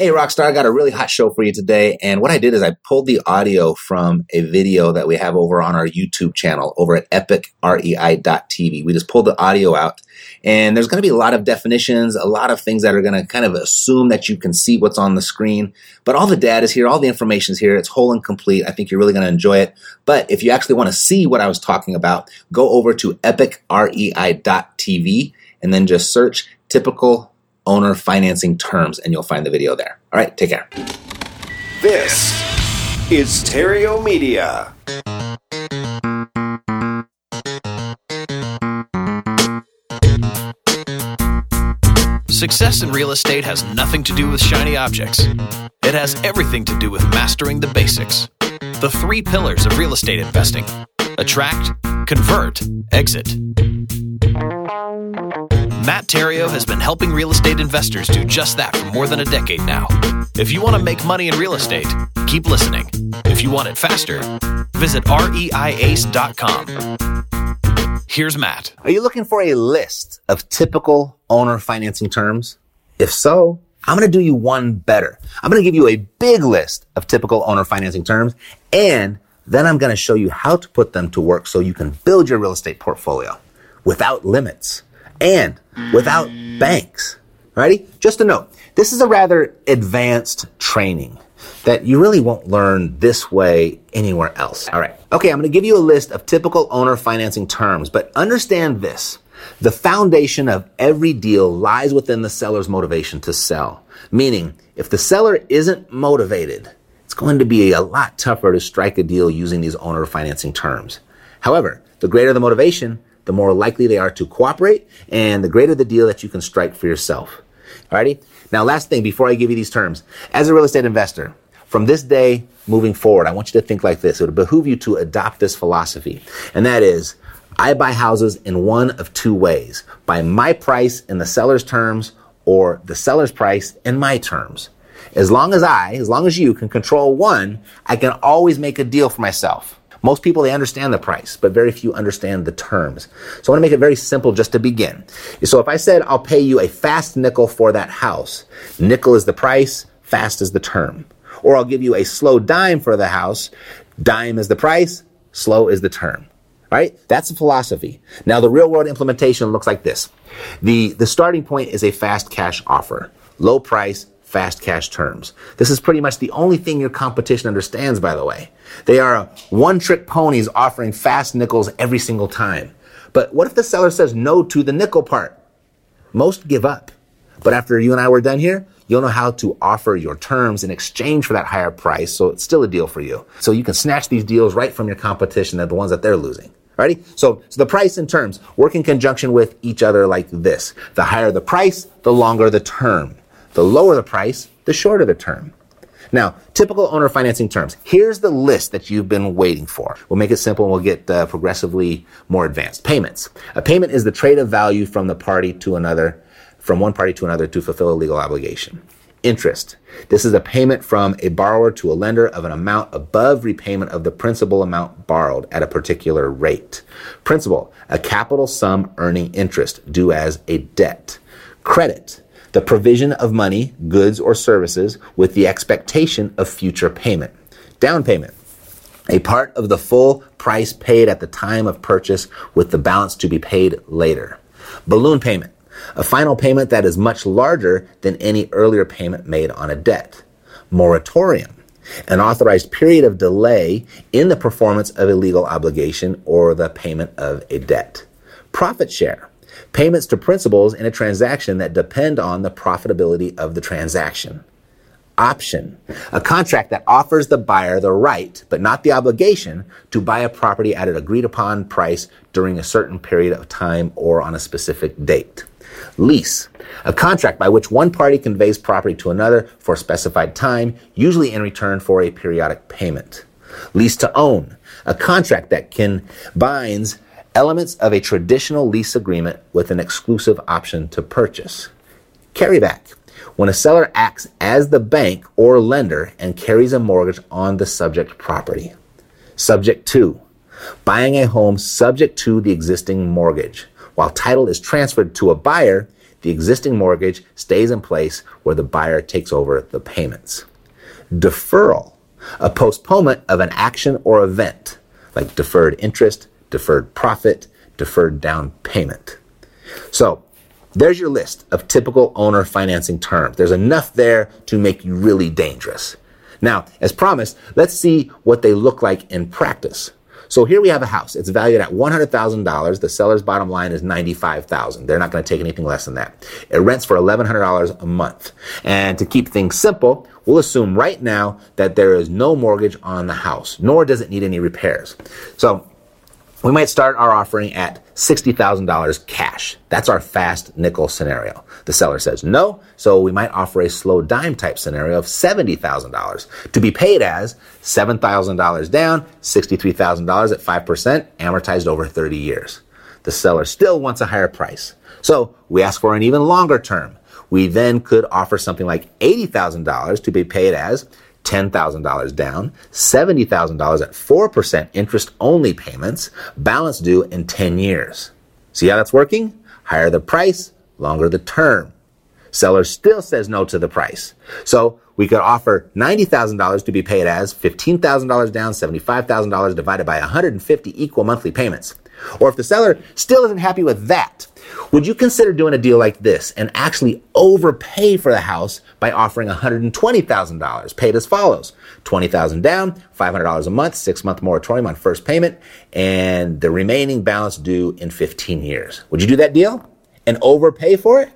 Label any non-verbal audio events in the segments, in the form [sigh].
Hey, Rockstar, I got a really hot show for you today. And what I did is I pulled the audio from a video that we have over on our YouTube channel over at epicrei.tv. We just pulled the audio out. And there's going to be a lot of definitions, a lot of things that are going to kind of assume that you can see what's on the screen. But all the data is here, all the information is here. It's whole and complete. I think you're really going to enjoy it. But if you actually want to see what I was talking about, go over to epicrei.tv and then just search typical owner financing terms, and you'll find the video there. All right, take care. This is Theriault Media. Success in real estate has nothing to do with shiny objects. It has everything to do with mastering the basics. The three pillars of real estate investing attract, convert, exit. Matt Theriault has been helping real estate investors do just that for more than a decade now. If you want to make money in real estate, keep listening. If you want it faster, visit reiace.com. Here's Matt. Are you looking for a list of typical owner financing terms? If so, I'm going to do you one better. I'm going to give you a big list of typical owner financing terms and then I'm going to show you how to put them to work so you can build your real estate portfolio without limits and without banks. Righty? Just a note. This is a rather advanced training that you really won't learn this way anywhere else. All right. Okay, I'm going to give you a list of typical owner financing terms, but understand this. The foundation of every deal lies within the seller's motivation to sell. Meaning, if the seller isn't motivated, it's going to be a lot tougher to strike a deal using these owner financing terms. However, the greater the motivation, the more likely they are to cooperate and the greater the deal that you can strike for yourself. Alrighty? Now, last thing before I give you these terms. As a real estate investor, from this day moving forward, I want you to think like this. It would behoove you to adopt this philosophy. And that is, I buy houses in one of two ways. By my price in the seller's terms or the seller's price in my terms. As long as I, as long as you can control one, I can always make a deal for myself. Most people, they understand the price, but very few understand the terms. So I want to make it very simple just to begin. So if I said I'll pay you a fast nickel for that house, nickel is the price, fast is the term. Or I'll give you a slow dime for the house, dime is the price, slow is the term. Right? That's the philosophy. Now the real world implementation looks like this. The, the starting point is a fast cash offer. Low price, fast cash terms. This is pretty much the only thing your competition understands, by the way. They are one trick ponies offering fast nickels every single time. But what if the seller says no to the nickel part? Most give up. But after you and I were done here, you'll know how to offer your terms in exchange for that higher price. So it's still a deal for you. So you can snatch these deals right from your competition at the ones that they're losing. Ready? So, so the price and terms work in conjunction with each other like this. The higher the price, the longer the term. The lower the price, the shorter the term. Now, typical owner financing terms. Here's the list that you've been waiting for. We'll make it simple and we'll get uh, progressively more advanced. Payments. A payment is the trade of value from the party to another, from one party to another to fulfill a legal obligation. Interest. This is a payment from a borrower to a lender of an amount above repayment of the principal amount borrowed at a particular rate. Principal. A capital sum earning interest due as a debt. Credit the provision of money, goods, or services with the expectation of future payment. Down payment, a part of the full price paid at the time of purchase with the balance to be paid later. Balloon payment, a final payment that is much larger than any earlier payment made on a debt. Moratorium, an authorized period of delay in the performance of a legal obligation or the payment of a debt. Profit share, payments to principals in a transaction that depend on the profitability of the transaction. Option, a contract that offers the buyer the right, but not the obligation, to buy a property at an agreed upon price during a certain period of time or on a specific date. Lease, a contract by which one party conveys property to another for a specified time, usually in return for a periodic payment. Lease to own, a contract that can binds elements of a traditional lease agreement with an exclusive option to purchase. Carryback. When a seller acts as the bank or lender and carries a mortgage on the subject property. Subject to. Buying a home subject to the existing mortgage. While title is transferred to a buyer, the existing mortgage stays in place where the buyer takes over the payments. Deferral, a postponement of an action or event, like deferred interest, deferred profit, deferred down payment. So, there's your list of typical owner financing terms. There's enough there to make you really dangerous. Now, as promised, let's see what they look like in practice. So here we have a house. It's valued at $100,000. The seller's bottom line is $95,000. They're not going to take anything less than that. It rents for $1,100 a month. And to keep things simple, we'll assume right now that there is no mortgage on the house, nor does it need any repairs. So we might start our offering at $60,000 cash. That's our fast nickel scenario. The seller says no, so we might offer a slow dime type scenario of $70,000 to be paid as $7,000 down, $63,000 at 5%, amortized over 30 years. The seller still wants a higher price. So we ask for an even longer term. We then could offer something like $80,000 to be paid as $10,000 down, $70,000 at 4% interest only payments, balance due in 10 years. See how that's working? Higher the price, longer the term. Seller still says no to the price. So we could offer $90,000 to be paid as $15,000 down, $75,000 divided by 150 equal monthly payments. Or if the seller still isn't happy with that, would you consider doing a deal like this and actually overpay for the house by offering $120,000 paid as follows? 20,000 down, $500 a month, six month moratorium on first payment, and the remaining balance due in 15 years. Would you do that deal and overpay for it?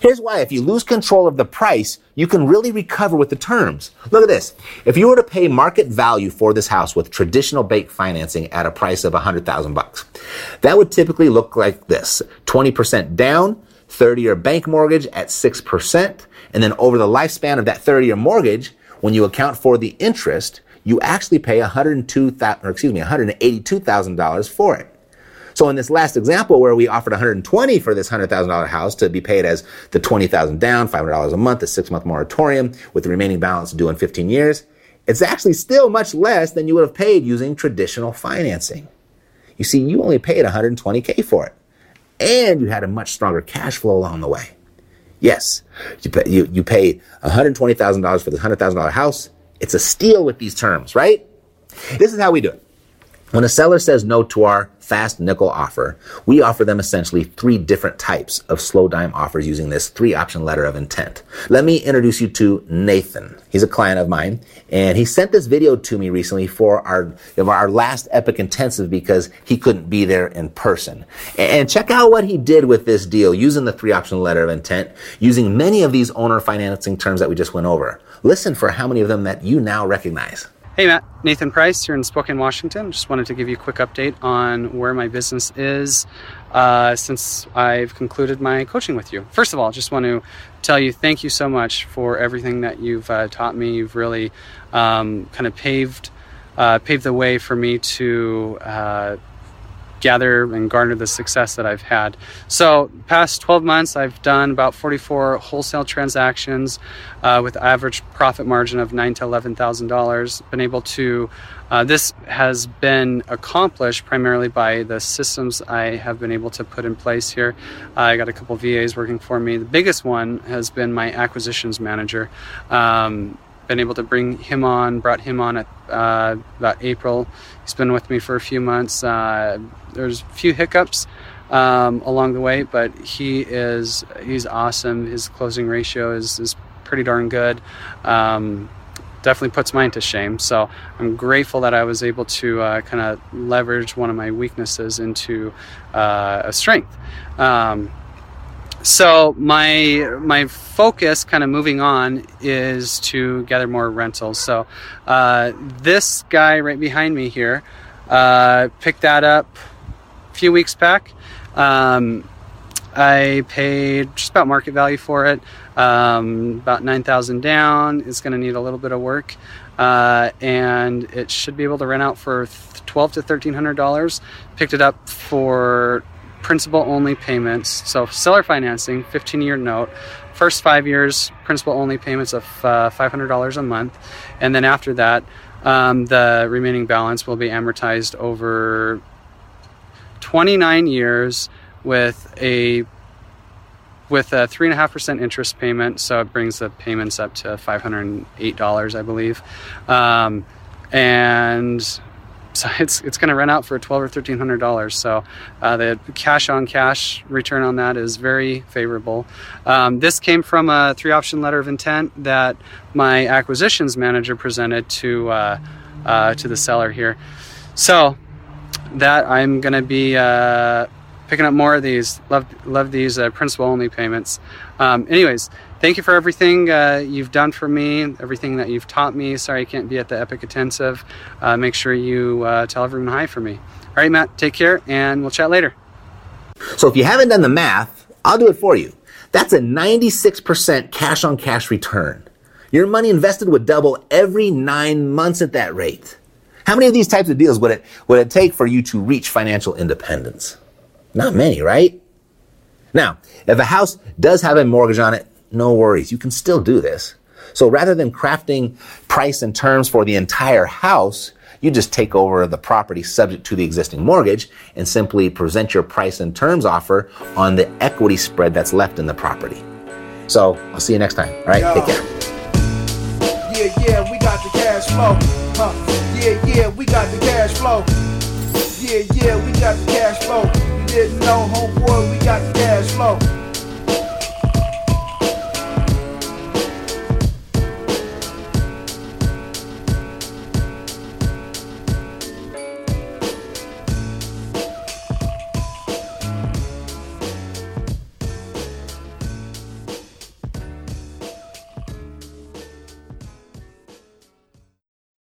Here's why. If you lose control of the price, you can really recover with the terms. Look at this. If you were to pay market value for this house with traditional bank financing at a price of 100,000 bucks, that would typically look like this. 20% down, 30-year bank mortgage at 6%, and then over the lifespan of that 30-year mortgage, when you account for the interest, you actually pay 102, or excuse me, $182,000 for it. So in this last example where we offered 120 for this $100,000 house to be paid as the 20,000 down, $500 a month, a six month moratorium with the remaining balance due in 15 years, it's actually still much less than you would have paid using traditional financing. You see, you only paid 120K for it and you had a much stronger cash flow along the way. Yes, you pay, you, you pay $120,000 for this $100,000 house. It's a steal with these terms, right? This is how we do it. When a seller says no to our fast nickel offer, we offer them essentially three different types of slow dime offers using this three option letter of intent. Let me introduce you to Nathan. He's a client of mine and he sent this video to me recently for our, our last epic intensive because he couldn't be there in person. And check out what he did with this deal using the three option letter of intent, using many of these owner financing terms that we just went over. Listen for how many of them that you now recognize. Hey Matt, Nathan Price here in Spokane, Washington. Just wanted to give you a quick update on where my business is uh, since I've concluded my coaching with you. First of all, just want to tell you thank you so much for everything that you've uh, taught me. You've really um, kind of paved uh, paved the way for me to uh, gather and garner the success that I've had. So, past 12 months, I've done about 44 wholesale transactions uh, with average profit margin of nine to eleven thousand dollars. Been able to. Uh, this has been accomplished primarily by the systems I have been able to put in place here. Uh, I got a couple VAs working for me. The biggest one has been my acquisitions manager. Um, been able to bring him on, brought him on at uh, about April. He's been with me for a few months. Uh, there's a few hiccups um, along the way, but he is he's awesome. His closing ratio is is pretty darn good. Um, definitely puts mine to shame. So I'm grateful that I was able to uh, kind of leverage one of my weaknesses into uh, a strength. Um, so my my focus kind of moving on is to gather more rentals. So uh, this guy right behind me here uh, picked that up a few weeks back. Um, i paid just about market value for it um, about 9000 down. It's going to need a little bit of work uh, and it should be able to rent out for 12 to 1300 dollars. Picked it up for principal only payments. So seller financing, 15 year note. First five years, principal only payments of uh, $500 a month. And then after that, um, the remaining balance will be amortized over 29 years with a with a three and a half percent interest payment, so it brings the payments up to five hundred and eight dollars, I believe, um, and so [laughs] it's it's going to rent out for twelve or thirteen hundred dollars. So uh, the cash on cash return on that is very favorable. Um, this came from a three option letter of intent that my acquisitions manager presented to uh, uh, to the seller here. So that I'm going to be uh, picking up more of these. Love love these uh, principal only payments. Um, anyways, thank you for everything uh, you've done for me, everything that you've taught me. Sorry I can't be at the Epic Intensive. Uh, make sure you uh, tell everyone hi for me. All right, Matt, take care, and we'll chat later. So if you haven't done the math, I'll do it for you. That's a 96% cash on cash return. Your money invested would double every nine months at that rate. How many of these types of deals would it, would it take for you to reach financial independence? Not many, right? Now, if a house does have a mortgage on it, no worries. You can still do this. So rather than crafting price and terms for the entire house, you just take over the property subject to the existing mortgage and simply present your price and terms offer on the equity spread that's left in the property. So I'll see you next time. All right, Yo. take care. Yeah, yeah, we got the cash flow. Huh. Yeah, yeah, we got the cash flow. Yeah, yeah, we got the cash flow. You didn't know, homeboy, we got the cash flow.